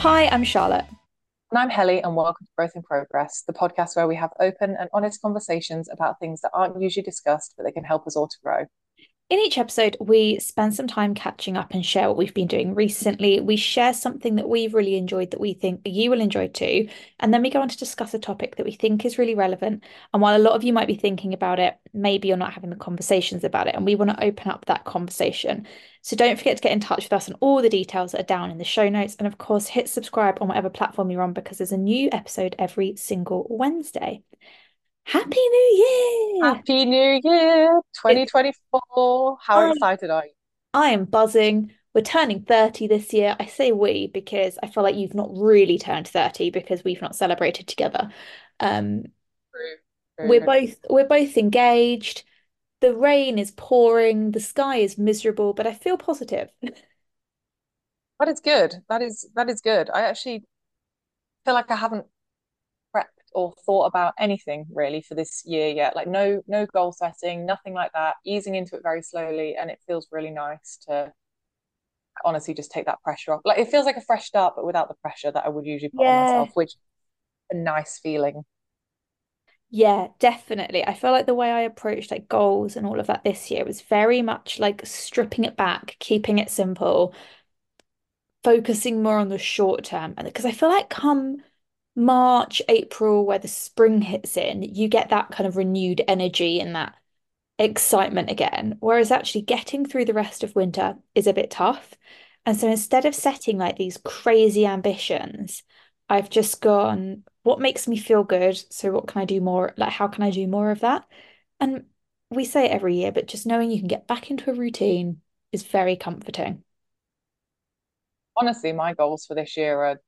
Hi, I'm Charlotte. And I'm Helly, and welcome to Growth in Progress, the podcast where we have open and honest conversations about things that aren't usually discussed, but they can help us all to grow. In each episode, we spend some time catching up and share what we've been doing recently. We share something that we've really enjoyed that we think you will enjoy too. And then we go on to discuss a topic that we think is really relevant. And while a lot of you might be thinking about it, maybe you're not having the conversations about it. And we want to open up that conversation. So don't forget to get in touch with us, and all the details are down in the show notes. And of course, hit subscribe on whatever platform you're on because there's a new episode every single Wednesday. Happy New Year! Happy New Year 2024. How um, excited are you? I am buzzing. We're turning 30 this year. I say we because I feel like you've not really turned 30 because we've not celebrated together. Um, true, true. We're both we're both engaged. The rain is pouring, the sky is miserable, but I feel positive. That is good. That is that is good. I actually feel like I haven't or thought about anything really for this year yet. Like no no goal setting nothing like that. Easing into it very slowly and it feels really nice to honestly just take that pressure off. Like it feels like a fresh start but without the pressure that i would usually put yeah. on myself which a nice feeling. Yeah definitely. I feel like the way i approached like goals and all of that this year was very much like stripping it back keeping it simple focusing more on the short term and because i feel like come March, April, where the spring hits in, you get that kind of renewed energy and that excitement again. Whereas actually getting through the rest of winter is a bit tough. And so instead of setting like these crazy ambitions, I've just gone, what makes me feel good? So what can I do more? Like, how can I do more of that? And we say it every year, but just knowing you can get back into a routine is very comforting. Honestly, my goals for this year are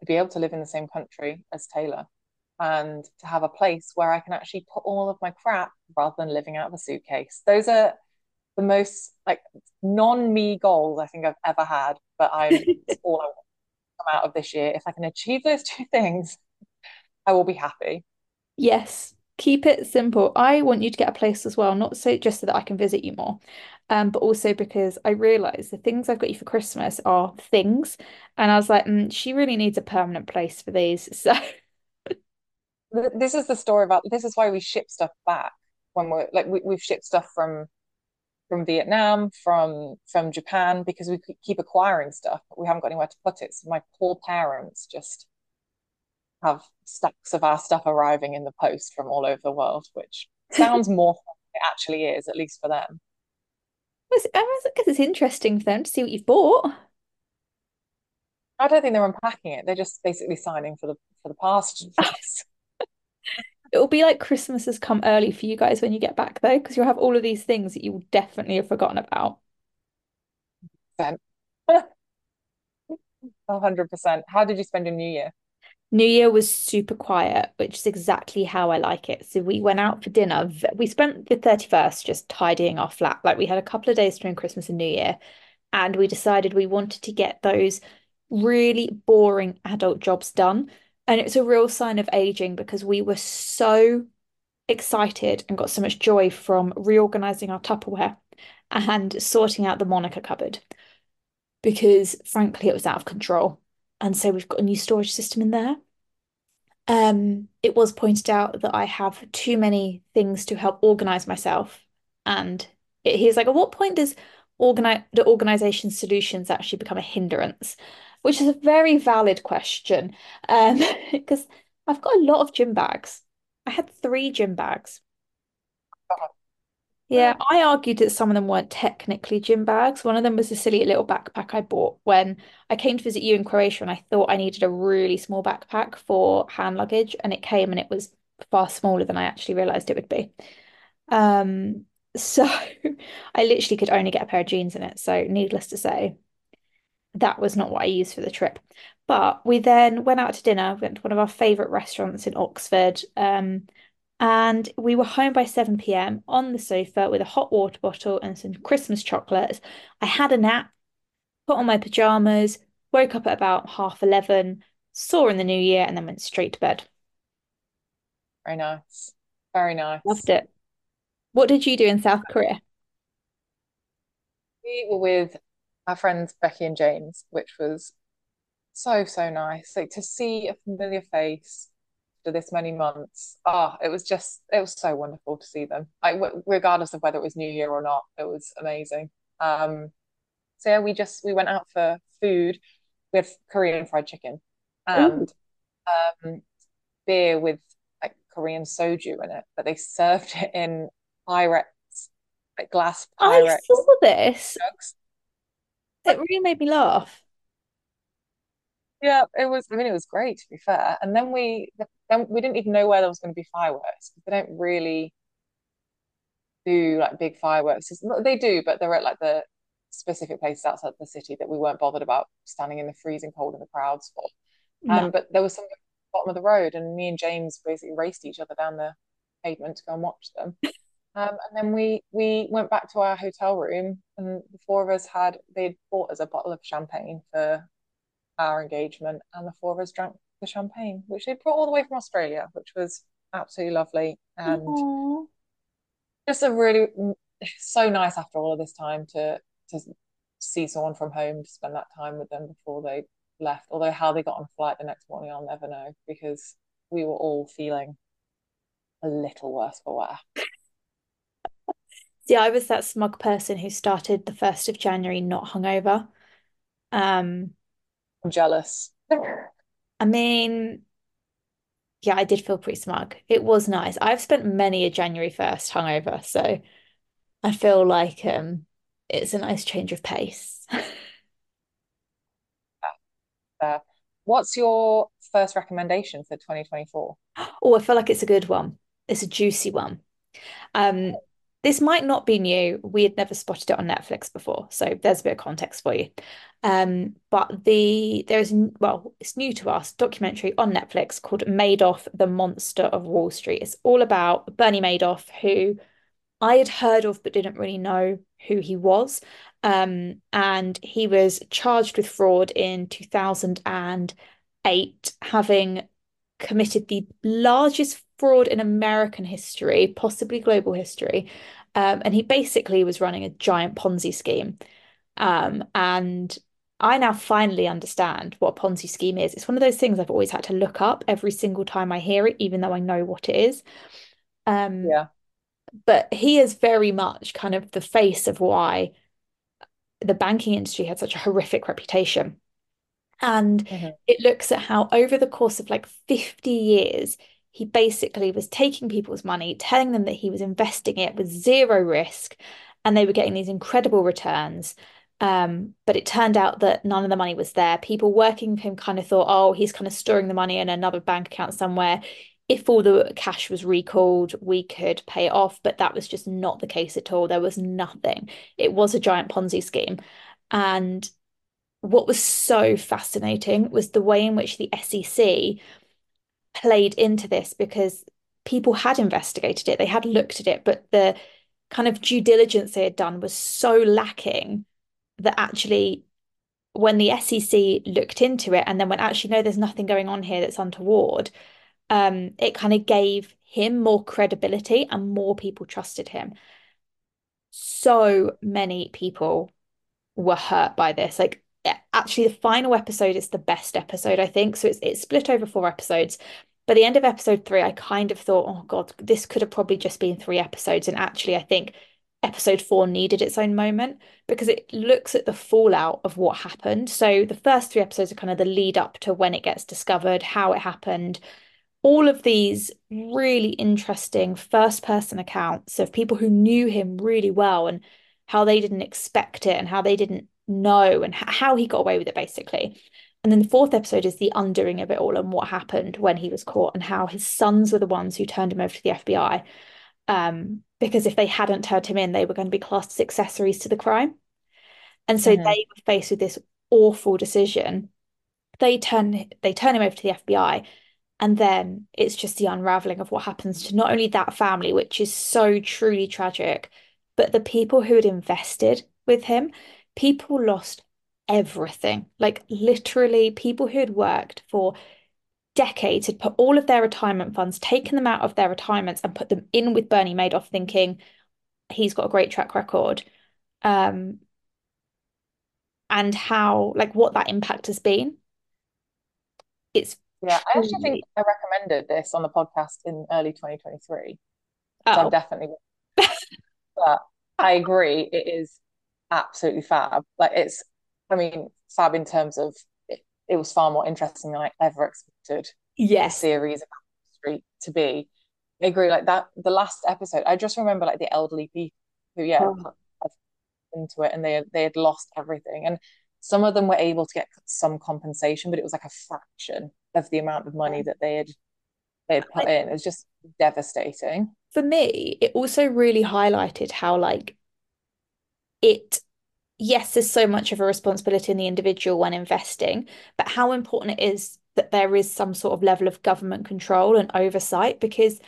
to be able to live in the same country as Taylor and to have a place where I can actually put all of my crap rather than living out of a suitcase. Those are the most like non-me goals I think I've ever had, but I'm all I want to come out of this year. If I can achieve those two things, I will be happy. Yes, keep it simple. I want you to get a place as well, not so just so that I can visit you more, um, but also because I realize the things I've got you for Christmas are things, and I was like, mm, she really needs a permanent place for these. So this is the story about this is why we ship stuff back when we're like we, we've shipped stuff from from Vietnam, from from Japan, because we keep acquiring stuff, but we haven't got anywhere to put it. So my poor parents just have stacks of our stuff arriving in the post from all over the world, which sounds more fun than it actually is, at least for them. I guess it's interesting for them to see what you've bought. I don't think they're unpacking it. They're just basically signing for the for the past. It'll be like Christmas has come early for you guys when you get back though, because you'll have all of these things that you will definitely have forgotten about. percent. How did you spend your New Year? New Year was super quiet, which is exactly how I like it. So we went out for dinner. We spent the 31st just tidying our flat. Like we had a couple of days during Christmas and New Year, and we decided we wanted to get those really boring adult jobs done. And it's a real sign of aging because we were so excited and got so much joy from reorganizing our Tupperware and sorting out the Monica cupboard because frankly it was out of control and so we've got a new storage system in there. Um, it was pointed out that I have too many things to help organize myself. And it, he's like, at what point does organize the organization solutions actually become a hindrance? Which is a very valid question. Um, because I've got a lot of gym bags. I had three gym bags. Yeah, I argued that some of them weren't technically gym bags. One of them was a silly little backpack I bought when I came to visit you in Croatia, and I thought I needed a really small backpack for hand luggage, and it came and it was far smaller than I actually realized it would be. Um, so I literally could only get a pair of jeans in it. So needless to say, that was not what I used for the trip. But we then went out to dinner, we went to one of our favorite restaurants in Oxford. Um, and we were home by 7 p.m. on the sofa with a hot water bottle and some Christmas chocolates. I had a nap, put on my pajamas, woke up at about half 11, saw in the new year, and then went straight to bed. Very nice. Very nice. Loved it. What did you do in South Korea? We were with our friends Becky and James, which was so, so nice. Like to see a familiar face after this many months. Ah, oh, it was just, it was so wonderful to see them. Like, regardless of whether it was New Year or not, it was amazing. Um, so yeah, we just we went out for food. We had Korean fried chicken and um, beer with like Korean soju in it, but they served it in Pyrex, like glass Pyrex. I saw this. Jugs. It really made me laugh. Yeah, it was. I mean, it was great to be fair. And then we then we didn't even know where there was going to be fireworks. They don't really do like big fireworks. They do, but they're at like the specific places outside the city that we weren't bothered about standing in the freezing cold in the crowds for. Um, no. But there was some at the bottom of the road, and me and James basically raced each other down the pavement to go and watch them. Um, and then we we went back to our hotel room, and the four of us had they'd bought us a bottle of champagne for our engagement, and the four of us drank the champagne, which they brought all the way from Australia, which was absolutely lovely and Aww. just a really so nice after all of this time to to see someone from home to spend that time with them before they left. Although how they got on flight the next morning, I'll never know because we were all feeling a little worse for wear. See, I was that smug person who started the first of January not hungover. Um, I'm jealous. I mean, yeah, I did feel pretty smug. It was nice. I've spent many a January 1st hungover, so I feel like um it's a nice change of pace. uh, what's your first recommendation for 2024? Oh, I feel like it's a good one. It's a juicy one. Um, this might not be new. We had never spotted it on Netflix before, so there's a bit of context for you. Um, but the there's well, it's new to us documentary on Netflix called Madoff: The Monster of Wall Street. It's all about Bernie Madoff, who I had heard of but didn't really know who he was. Um, and he was charged with fraud in 2008, having committed the largest fraud in American history, possibly global history. Um, and he basically was running a giant Ponzi scheme. Um, and I now finally understand what a Ponzi scheme is. It's one of those things I've always had to look up every single time I hear it, even though I know what it is. Um, yeah but he is very much kind of the face of why the banking industry had such a horrific reputation. And mm-hmm. it looks at how over the course of like 50 years, he basically was taking people's money, telling them that he was investing it with zero risk, and they were getting these incredible returns. Um, but it turned out that none of the money was there. People working with him kind of thought, oh, he's kind of storing the money in another bank account somewhere if all the cash was recalled, we could pay it off, but that was just not the case at all. There was nothing. It was a giant Ponzi scheme. And what was so fascinating was the way in which the SEC played into this because people had investigated it, they had looked at it, but the kind of due diligence they had done was so lacking that actually when the SEC looked into it and then went, actually, no, there's nothing going on here that's untoward, um, it kind of gave him more credibility and more people trusted him. So many people were hurt by this. Like actually the final episode is the best episode, I think. So it's it's split over four episodes. By the end of episode three, I kind of thought, oh God, this could have probably just been three episodes. And actually, I think episode four needed its own moment because it looks at the fallout of what happened. So the first three episodes are kind of the lead up to when it gets discovered, how it happened, all of these really interesting first person accounts of people who knew him really well and how they didn't expect it and how they didn't know and how he got away with it basically. And then the fourth episode is the undoing of it all and what happened when he was caught and how his sons were the ones who turned him over to the FBI. Um, because if they hadn't turned him in, they were going to be classed as accessories to the crime. And so mm-hmm. they were faced with this awful decision. They turn they turn him over to the FBI and then it's just the unraveling of what happens to not only that family, which is so truly tragic, but the people who had invested with him. People lost everything. Like literally, people who had worked for decades had put all of their retirement funds, taken them out of their retirements, and put them in with Bernie Madoff, thinking he's got a great track record. Um, and how, like, what that impact has been It's Yeah, I actually think I recommended this on the podcast in early 2023. So I'm oh, definitely, but I agree, it is absolutely fab. Like it's, I mean, fab in terms of it, it was far more interesting than I ever expected yes. series about Street to be. I agree, like that, the last episode, I just remember like the elderly people who, yeah, Oh, into it and they they had lost everything. And some of them were able to get some compensation, but it was like a fraction of the amount of money that they had they had put in. It was just devastating. For me, it also really highlighted how like it yes, there's so much of a responsibility in the individual when investing, but how important it is that there is some sort of level of government control and oversight because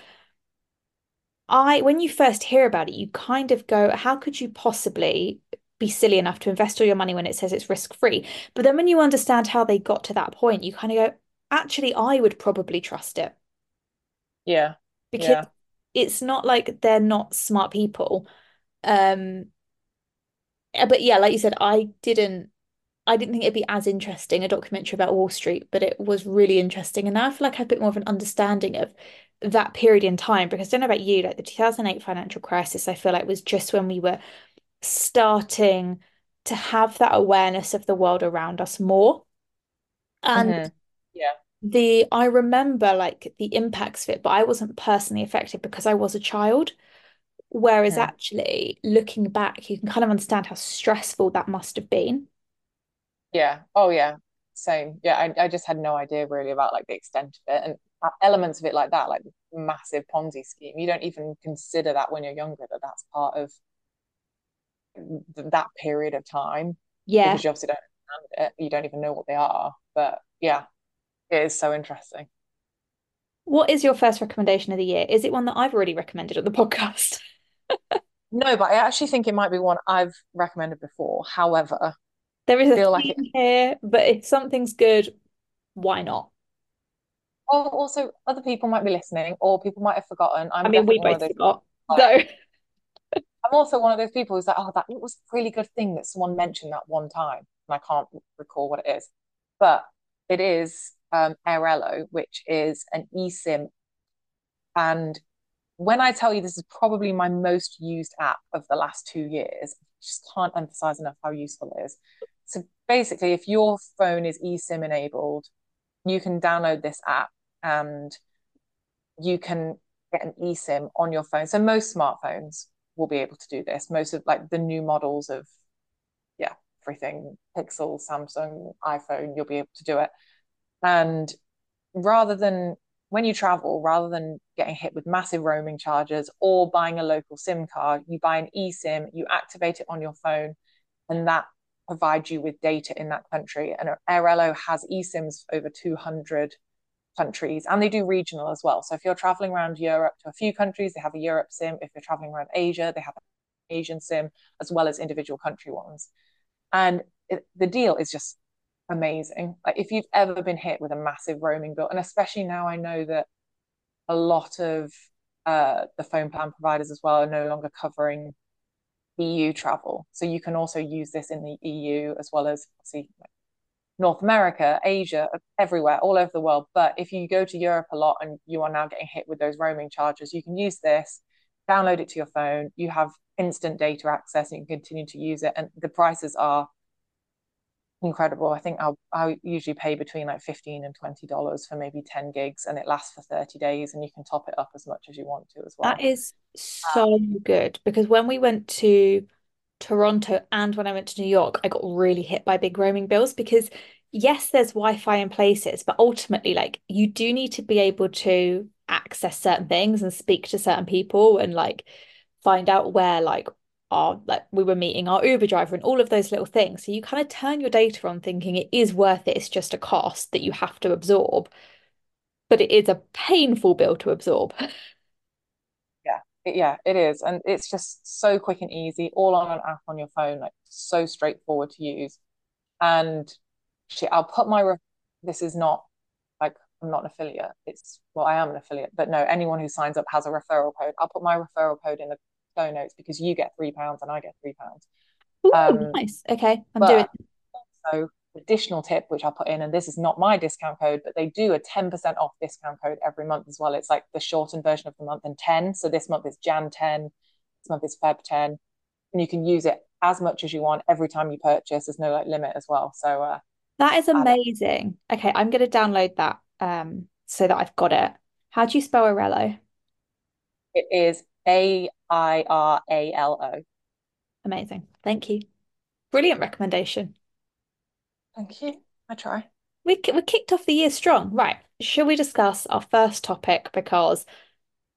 I, when you first hear about it, you kind of go, how could you possibly be silly enough to invest all your money when it says it's risk-free? But then when you understand how they got to that point, you kind of go, actually, I would probably trust it Yeah, because yeah. it's not like they're not smart people. Um, but yeah, like you said, I didn't I didn't think it'd be as interesting a documentary about Wall Street, but it was really interesting. And now I feel like I have a bit more of an understanding of that period in time because I don't know about you, like the 2008 financial crisis, I feel like was just when we were starting to have that awareness of the world around us more. And hmm Yeah. the I remember like the impacts of it, but I wasn't personally affected because I was a child. Whereas hmm actually looking back, you can kind of understand how stressful that must have been. Yeah. Oh yeah. Same. Yeah, I, I just had no idea really about like the extent of it and uh, elements of it like that, like massive Ponzi scheme. You don't even consider that when you're younger that that's part of th that period of time Yeah. because you obviously don't understand it. You don't even know what they are. But yeah, it is so interesting. What is your first recommendation of the year? Is it one that I've already recommended on the podcast? No, but I actually think it might be one I've recommended before. However, there is a feel like it here, but if something's good, why not? oh, also other people might be listening or people might have forgotten. I I'm mean, we definitely one of both forgot. like So, I'm also one of those people who's like, oh, that was a really good thing that someone mentioned that one time, and I can't recall what it is. But it is um, Airalo, which is an eSIM. And when I tell you this is probably my most used app of the last two years, I just can't emphasize enough how useful it is. So basically, if your phone is eSIM enabled, you can download this app and you can get an eSIM on your phone. So most smartphones will be able to do this. Most of like the new models of yeah, everything, Pixel, Samsung, iPhone, you'll be able to do it. And rather than when you travel, rather than getting hit with massive roaming charges or buying a local SIM card, you buy an eSIM, you activate it on your phone, and that provides you with data in that country. And Airalo has eSIMs for over 200 countries and they do regional as well. So if you're traveling around Europe to a few countries, they have a Europe SIM. If you're traveling around Asia, they have an Asian SIM as well as individual country ones. And it, the deal is just amazing. Like if you've ever been hit with a massive roaming bill, and especially now I know that a lot of uh, the phone plan providers as well are no longer covering EU travel. So you can also use this in the EU as well as see North America, Asia, everywhere, all over the world. But if you go to Europe a lot and you are now getting hit with those roaming charges, you can use this, download it to your phone. You have instant data access and you can continue to use it. And the prices are incredible. I think I'll I usually pay between like 15 and 20 dollars for maybe 10 gigs and it lasts for 30 days and you can top it up as much as you want to as well. That is so um, good because when we went to Toronto and when I went to New York, I got really hit by big roaming bills because yes, there's Wi-Fi in places, but ultimately, like you do need to be able to access certain things and speak to certain people and like find out where like our like we were meeting our Uber driver and all of those little things. So you kind of turn your data on thinking it is worth it. It's just a cost that you have to absorb, but it is a painful bill to absorb. Yeah, yeah, it is. And it's just so quick and easy, all on an app on your phone, like so straightforward to use. And I'll put my, re- this is not like, I'm not an affiliate. It's, well, I am an affiliate, but no, anyone who signs up has a referral code. I'll put my referral code in the show notes because you get three pounds and I get three pounds. Um, nice. Okay, I'm doing also additional tip, which I'll put in, and this is not my discount code, but they do a 10% off discount code every month as well. It's like the shortened version of the month and 10. So this month is Jan 10, this month is Feb 10. And you can use it as much as you want every time you purchase. There's no like limit as well. So uh, that is amazing. Okay, I'm going to download that um, so that I've got it. How do you spell Airalo? It is A I R A L O. Amazing. Thank you. Brilliant recommendation. Thank you. I try. We we kicked off the year strong. Right. Shall we discuss our first topic because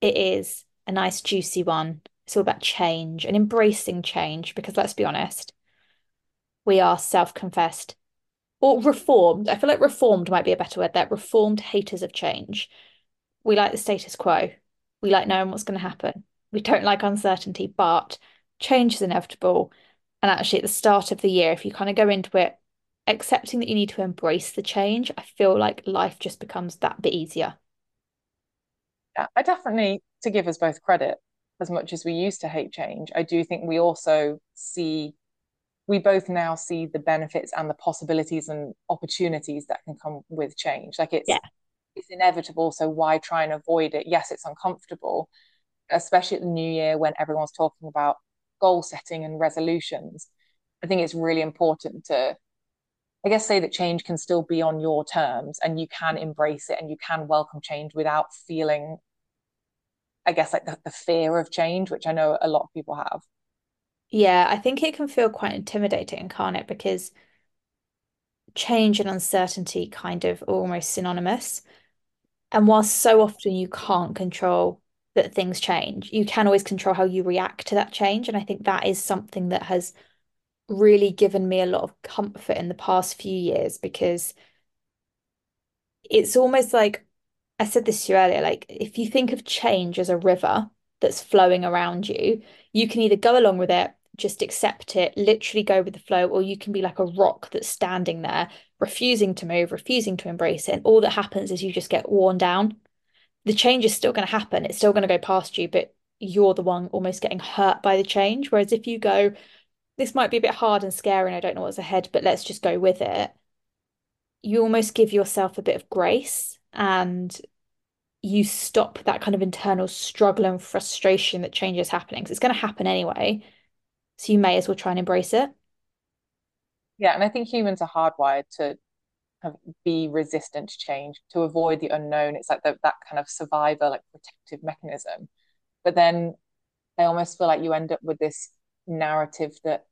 it is a nice juicy one. It's all about change and embracing change because let's be honest, we are self-confessed or reformed. I feel like reformed might be a better word there. Reformed haters of change. We like the status quo. We like knowing what's going to happen. We don't like uncertainty, but change is inevitable. And actually, at the start of the year, if you kind of go into it accepting that you need to embrace the change, I feel like life just becomes that bit easier. Yeah, I definitely, to give us both credit, as much as we used to hate change, I do think we also see, we both now see the benefits and the possibilities and opportunities that can come with change. Like it's, yeah. it's inevitable. So why try and avoid it? Yes, it's uncomfortable, especially at the new year when everyone's talking about goal setting and resolutions. I think it's really important to I guess say that change can still be on your terms and you can embrace it and you can welcome change without feeling, I guess, like the, the fear of change, which I know a lot of people have. Yeah, I think it can feel quite intimidating, can't it? Because change and uncertainty kind of almost synonymous. And whilst so often you can't control that things change, you can always control how you react to that change. And I think that is something that has really given me a lot of comfort in the past few years because it's almost like I said this to you earlier, like if you think of change as a river that's flowing around you, you can either go along with it, just accept it, literally go with the flow, or you can be like a rock that's standing there, refusing to move, refusing to embrace it. And all that happens is you just get worn down. The change is still going to happen, it's still going to go past you, but you're the one almost getting hurt by the change. Whereas if you go, this might be a bit hard and scary and I don't know what's ahead, but let's just go with it. You almost give yourself a bit of grace and you stop that kind of internal struggle and frustration that change is happening. Because it's going to happen anyway. So you may as well try and embrace it. Yeah, and I think humans are hardwired to be resistant to change, to avoid the unknown. It's like the, that kind of survivor, like protective mechanism. But then I almost feel like you end up with this narrative that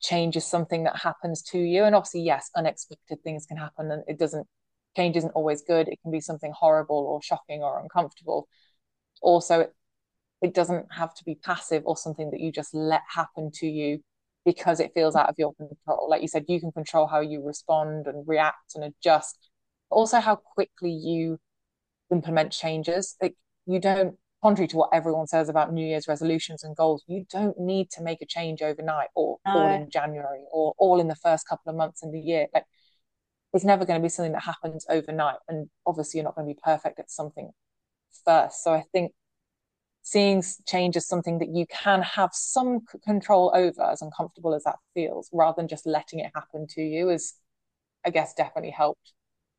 change is something that happens to you. And obviously, yes, unexpected things can happen and it doesn't, change isn't always good. It can be something horrible or shocking or uncomfortable. Also, it doesn't have to be passive or something that you just let happen to you because it feels out of your control. Like you said, you can control how you respond and react and adjust, also how quickly you implement changes. Like you don't contrary to what everyone says about New Year's resolutions and goals, you don't need to make a change overnight or no. all in January or all in the first couple of months in the year. Like it's never going to be something that happens overnight. And obviously, you're not going to be perfect at something first. So I think seeing change as something that you can have some control over, as uncomfortable as that feels, rather than just letting it happen to you, is, I guess, definitely helped.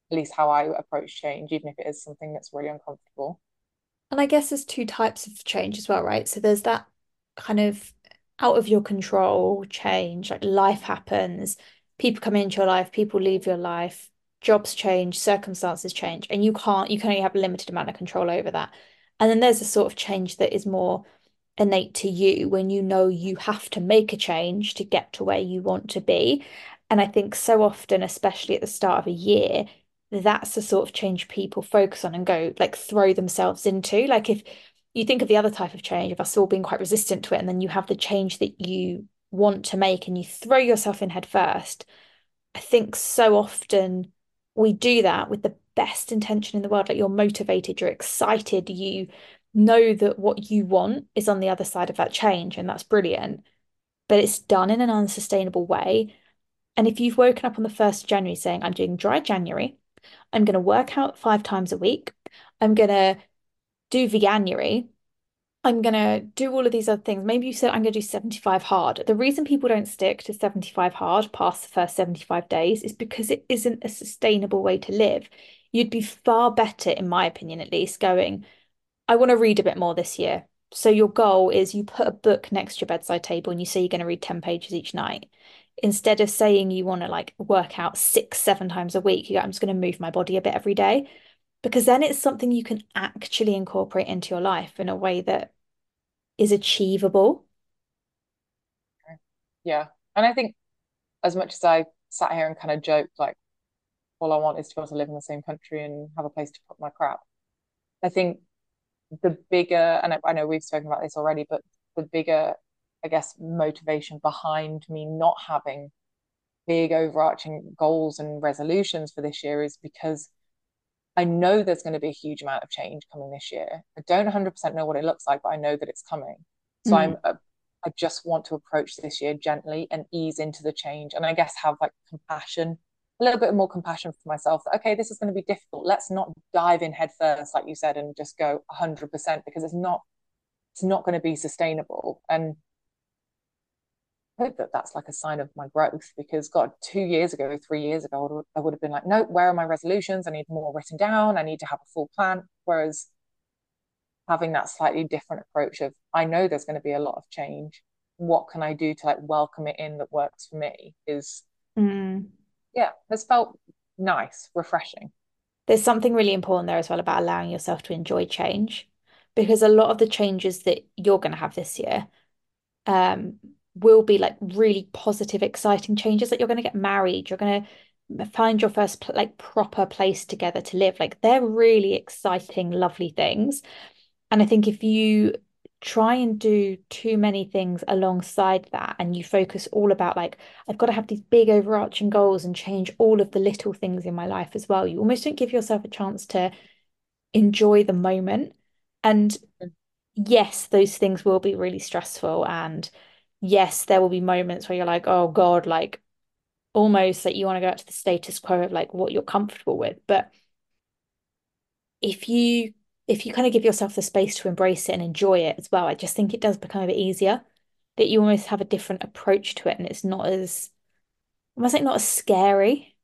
At least how I approach change, even if it is something that's really uncomfortable. And I guess there's two types of change as well, right? So there's that kind of out of your control change, like life happens, people come into your life, people leave your life, jobs change, circumstances change, and you can't, you can only have a limited amount of control over that. And then there's a sort of change that is more innate to you when you know you have to make a change to get to where you want to be. And I think so often, especially at the start of a year, that's the sort of change people focus on and go like throw themselves into. Like if you think of the other type of change of us all being quite resistant to it, and then you have the change that you want to make and you throw yourself in head first. I think so often we do that with the best intention in the world. Like you're motivated, you're excited, you know that what you want is on the other side of that change, and that's brilliant. But it's done in an unsustainable way. And if you've woken up on the 1st of January saying, I'm doing dry January, I'm going to work out five times a week. I'm going to do the veganuary. I'm gonna do all of these other things. Maybe you said I'm gonna do 75 hard. The reason people don't stick to 75 hard past the first 75 days is because it isn't a sustainable way to live. You'd be far better, in my opinion at least, going, I want to read a bit more this year. So your goal is you put a book next to your bedside table and you say you're going to read 10 pages each night. Instead of saying you want to like work out six, seven times a week, you go, I'm just going to move my body a bit every day. Because then it's something you can actually incorporate into your life in a way that is achievable. Yeah. And I think as much as I sat here and kind of joked, like, all I want is to be able to live in the same country and have a place to put my crap. I think the bigger, and I, I know we've spoken about this already, but the bigger, I guess, motivation behind me not having big overarching goals and resolutions for this year is because I know there's going to be a huge amount of change coming this year. I don't 100% know what it looks like, but I know that it's coming. So Mm. I'm, uh, I just want to approach this year gently and ease into the change. And I guess have like compassion, a little bit more compassion for myself. That, okay, this is going to be difficult. Let's not dive in head first, like you said, and just go 100% because it's not, it's not going to be sustainable. And hope that that's like a sign of my growth because God, two years ago, three years ago, I would, I would have been like, no, where are my resolutions? I need more written down. I need to have a full plan. Whereas having that slightly different approach of, I know there's going to be a lot of change. What can I do to like welcome it in that works for me is, Mm. yeah, has felt nice, refreshing. There's something really important there as well about allowing yourself to enjoy change because a lot of the changes that you're going to have this year um, will be like really positive, exciting changes. Like you're going to get married, you're going to find your first like proper place together to live. Like they're really exciting, lovely things. And I think if you try and do too many things alongside that and you focus all about like, I've got to have these big overarching goals and change all of the little things in my life as well, you almost don't give yourself a chance to enjoy the moment. And mm. yes, those things will be really stressful. And yes, there will be moments where you're like, oh God, like almost like you want to go back to the status quo of like what you're comfortable with. But if you if you kind of give yourself the space to embrace it and enjoy it as well, I just think it does become a bit easier that you almost have a different approach to it and it's not as I almost like not as scary.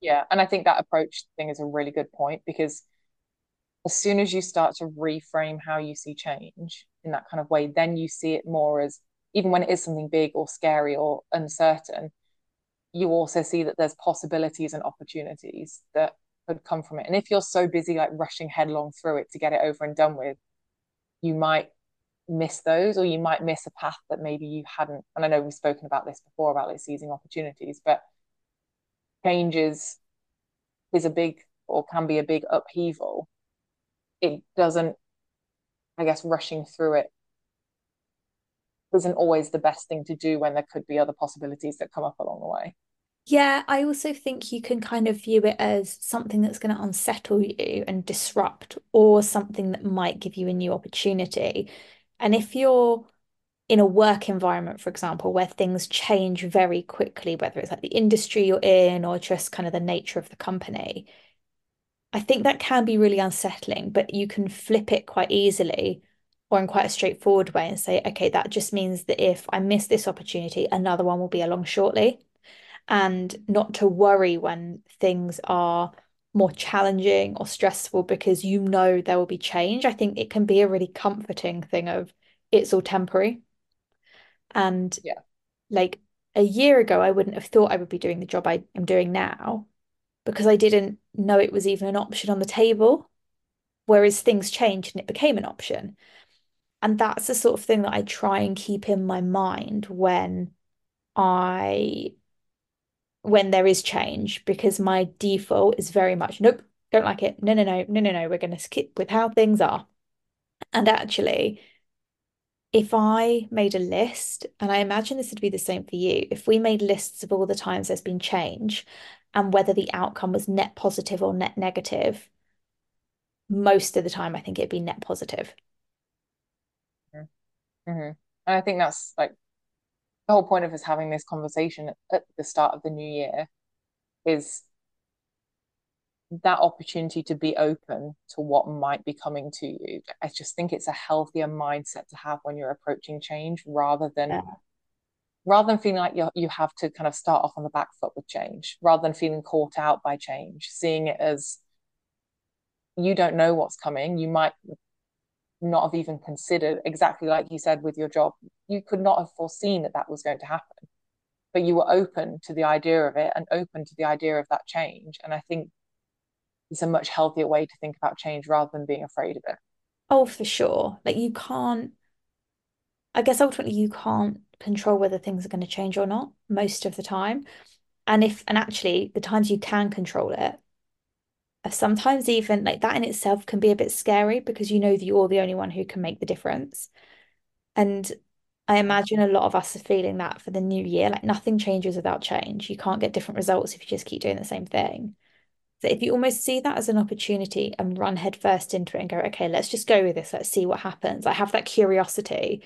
Yeah. And I think that approach thing is a really good point because as soon as you start to reframe how you see change in that kind of way, then you see it more as even when it is something big or scary or uncertain, you also see that there's possibilities and opportunities that could come from it. And if you're so busy like rushing headlong through it to get it over and done with, you might miss those or you might miss a path that maybe you hadn't. And I know we've spoken about this before about like seizing opportunities, but changes is a big or can be a big upheaval. It doesn't, I guess, rushing through it isn't always the best thing to do when there could be other possibilities that come up along the way. Yeah, I also think you can kind of view it as something that's going to unsettle you and disrupt, or something that might give you a new opportunity. And if you're in a work environment, for example, where things change very quickly, whether it's like the industry you're in or just kind of the nature of the company, I think that can be really unsettling, but you can flip it quite easily or in quite a straightforward way and say, okay, that just means that if I miss this opportunity, another one will be along shortly. And not to worry when things are more challenging or stressful because you know there will be change. I think it can be a really comforting thing of it's all temporary. And Yeah. like a year ago, I wouldn't have thought I would be doing the job I am doing now because I didn't know it was even an option on the table. Whereas things changed and it became an option. And that's the sort of thing that I try and keep in my mind when I when there is change, because my default is very much, nope, don't like it. No, no, no, no, no, no. We're going to skip with how things are. And actually, if I made a list, and I imagine this would be the same for you, if we made lists of all the times there's been change and whether the outcome was net positive or net negative, most of the time I think it'd be net positive. Mm-hmm. And I think that's like the whole point of us having this conversation at the start of the new year is that opportunity to be open to what might be coming to you. I just think it's a healthier mindset to have when you're approaching change rather than Yeah. Rather than feeling like you you have to kind of start off on the back foot with change, rather than feeling caught out by change, seeing it as you don't know what's coming. You might not have even considered exactly like you said with your job. You could not have foreseen that that was going to happen, but you were open to the idea of it and open to the idea of that change. And I think it's a much healthier way to think about change rather than being afraid of it. Oh, for sure. Like you can't, I guess ultimately you can't control whether things are going to change or not most of the time. And if, and actually, the times you can control it, sometimes even like that in itself can be a bit scary because you know that you're the only one who can make the difference. And I imagine a lot of us are feeling that for the new year. Like nothing changes without change. You can't get different results if you just keep doing the same thing. So if you almost see that as an opportunity and run headfirst into it and go, okay, let's just go with this. Let's see what happens. I have that curiosity.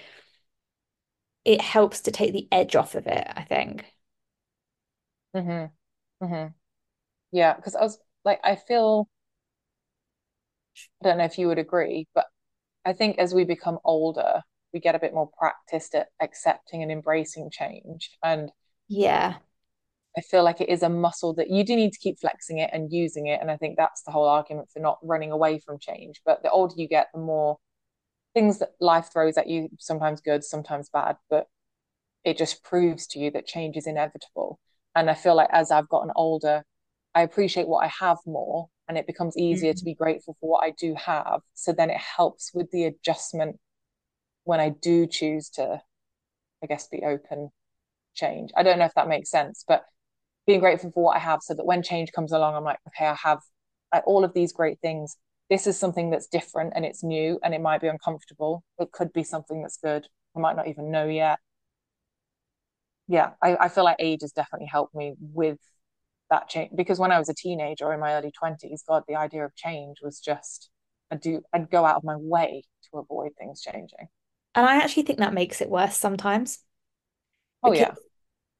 It helps to take the edge off of it, I think. Mm-hmm. Mm-hmm. Yeah, because I was like, I feel, I don't know if you would agree, but I think as we become older, we get a bit more practiced at accepting and embracing change. And Yeah. I feel like it is a muscle that you do need to keep flexing it and using it. And I think that's the whole argument for not running away from change. But the older you get, the more things that life throws at you, sometimes good, sometimes bad, but it just proves to you that change is inevitable. And I feel like as I've gotten older, I appreciate what I have more and it becomes easier to Mm. be grateful for what I do have. So then it helps with the adjustment when I do choose to, I guess, be open change. I don't know if that makes sense, but being grateful for what I have so that when change comes along, I'm like, okay, I have like, all of these great things. This is something that's different and it's new and it might be uncomfortable. It could be something that's good. I might not even know yet. Yeah, I, I feel like age has definitely helped me with that change because when I was a teenager or in my early 20s, God, the idea of change was just I'd do I'd go out of my way to avoid things changing. And I actually think that makes it worse sometimes Oh yeah.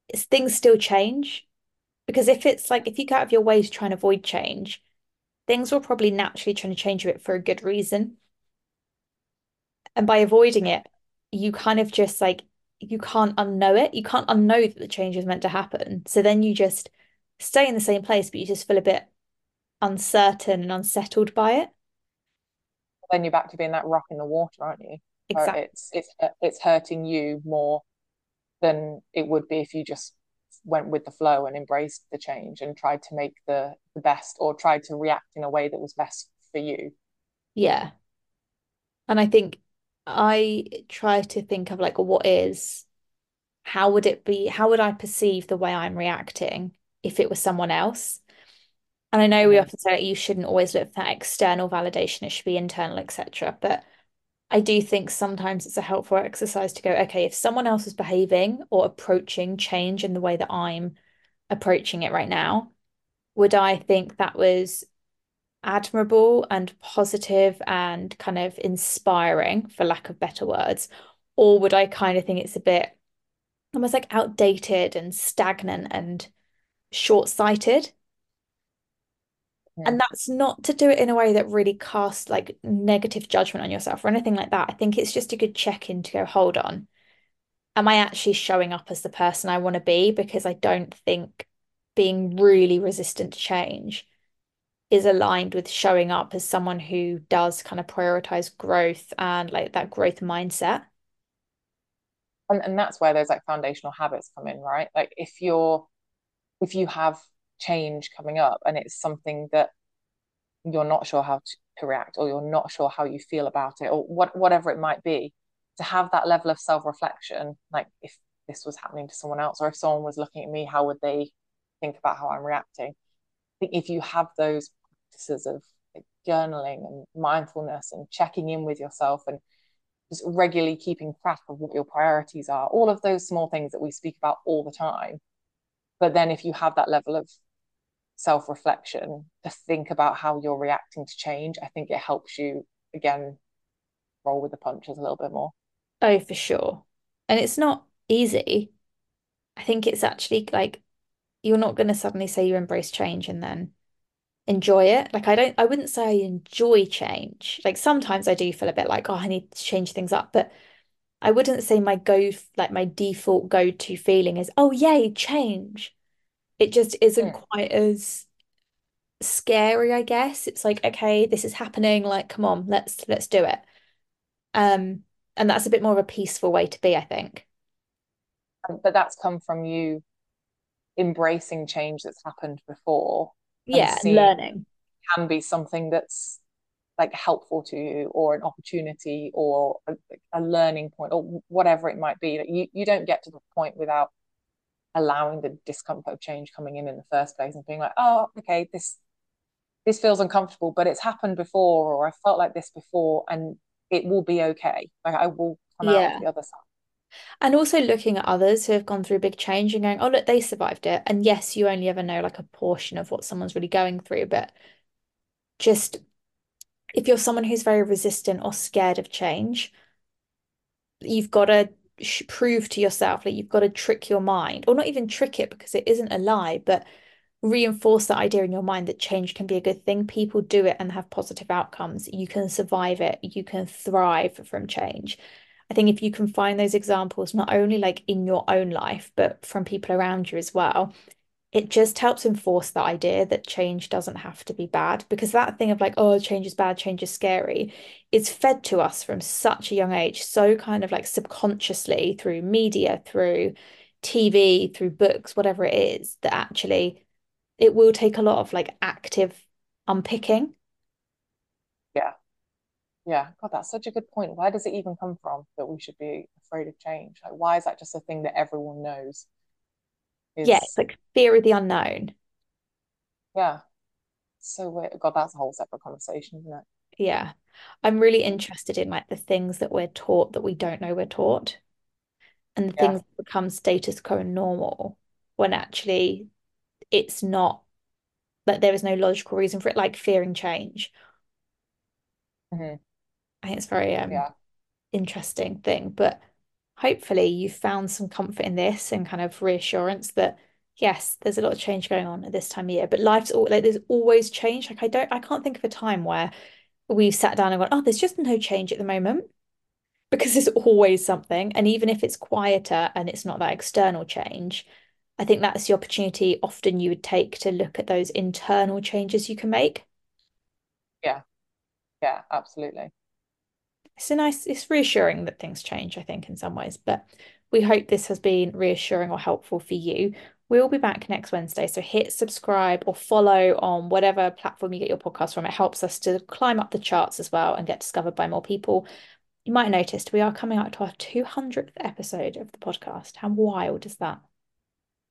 it's, things still change. Because if it's like, if you go out of your way to try and avoid change, things will probably naturally try to change it for a good reason. And by avoiding it, you kind of just like, you can't unknow it. You can't unknow that the change is meant to happen. So then you just stay in the same place, but you just feel a bit uncertain and unsettled by it. Then you're back to being that rock in the water, aren't you? Exactly. it's it's it's hurting you more than it would be if you just went with the flow and embraced the change and tried to make the the best or tried to react in a way that was best for you. Yeah. And I think I try to think of like what is, how would it be, how would I perceive the way I'm reacting if it was someone else? And I know we often say like, you shouldn't always look for that external validation, it should be internal, etc. But I do think sometimes it's a helpful exercise to go, okay, if someone else is behaving or approaching change in the way that I'm approaching it right now, would I think that was admirable and positive and kind of inspiring, for lack of better words? Or would I kind of think it's a bit almost like outdated and stagnant and short-sighted? Mhm. And that's not to do it in a way that really casts like negative judgment on yourself or anything like that. I think it's just a good check-in to go, hold on, am I actually showing up as the person I want to be? Because I don't think being really resistant to change is aligned with showing up as someone who does kind of prioritize growth and like that growth mindset. And and that's where those like foundational habits come in, right? Like if you're if you have change coming up and it's something that you're not sure how to, react or you're not sure how you feel about it or what whatever it might be, to have that level of self-reflection, like if this was happening to someone else or if someone was looking at me, how would they think about how I'm reacting? I think if you have those practices of like, journaling and mindfulness and checking in with yourself and just regularly keeping track of what your priorities are, all of those small things that we speak about all the time. But then if you have that level of self reflection to think about how you're reacting to change, I think it helps you again roll with the punches a little bit more. Oh, for sure. And it's not easy. I think it's actually like you're not going to suddenly say you embrace change and then enjoy it. Like I don't I wouldn't say I enjoy change. Like sometimes I do feel a bit like, oh, I need to change things up, but I wouldn't say my go like my default go-to feeling is, oh yay, change. It just isn't Mm. quite as scary, I guess. It's like, okay, this is happening, like come on, let's let's do it. Um, and that's a bit more of a peaceful way to be, I think. But that's come from you embracing change that's happened before Yeah, learning. can be something that's like helpful to you or an opportunity or a, a learning point or whatever it might be. You you don't get to the point without allowing the discomfort of change coming in in the first place and being like, oh, okay, this this feels uncomfortable, but it's happened before, or I felt like this before, and it will be okay. Like I will come out of the other side. And also looking at others who have gone through big change and going, oh, look, they survived it. And yes, you only ever know like a portion of what someone's really going through, but just if you're someone who's very resistant or scared of change, you've got to sh prove to yourself that you've got to trick your mind, or not even trick it because it isn't a lie, but reinforce that idea in your mind that change can be a good thing. People do it and have positive outcomes. You can survive it, you can thrive from change. I think if you can find those examples, not only like in your own life, but from people around you as well, it just helps enforce the idea that change doesn't have to be bad because that thing of like, oh, change is bad, change is scary, is fed to us from such a young age, so kind of like subconsciously through media, through TV, through books, whatever it is, that actually it will take a lot of like active unpicking. Yeah, yeah. God, that's such a good point. Where does it even come from that we should be afraid of change? Like, why is that just a thing that everyone knows? Yeah, it's like fear of the unknown. yeah, so weird. God, that's a whole separate conversation, isn't it? Yeah. I'm really interested in like the things that we're taught that we don't know we're taught and the Yeah. things that become status quo and normal when actually it's not that there is no logical reason for it, like fearing change. hmm I think it's very um Yeah. interesting thing, but hopefully you've found some comfort in this and kind of reassurance that yes, there's a lot of change going on at this time of year, but life's all like there's always change. Like I don't I can't think of a time where we've sat down and gone, oh, there's just no change at the moment because there's always something. And even if it's quieter and it's not that external change, I think that's the opportunity often you would take to look at those internal changes you can make. Yeah. Yeah. Absolutely. It's a nice, it's reassuring that things change, I think, in some ways. But we hope this has been reassuring or helpful for you. We'll be back next Wednesday. So hit subscribe or follow on whatever platform you get your podcast from. It helps us to climb up the charts as well and get discovered by more people. You might have noticed we are coming up to our 200th episode of the podcast. How wild is that?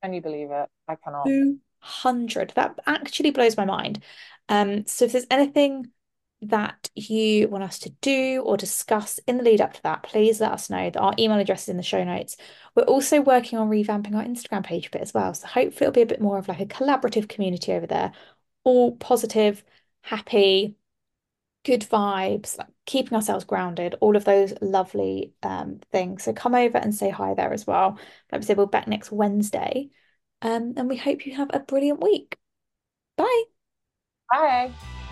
Can you believe it? I cannot. 200. That actually blows my mind. Um, so if there's anything that you want us to do or discuss in the lead up to that, please let us know that our email address is in the show notes. We're also working on revamping our Instagram page a bit as well. So hopefully it'll be a bit more of like a collaborative community over there, all positive, happy, good vibes, like keeping ourselves grounded, all of those lovely um, things. So come over and say hi there as well. Like I said, we're back next Wednesday. Um, and we hope you have a brilliant week. Bye. Bye.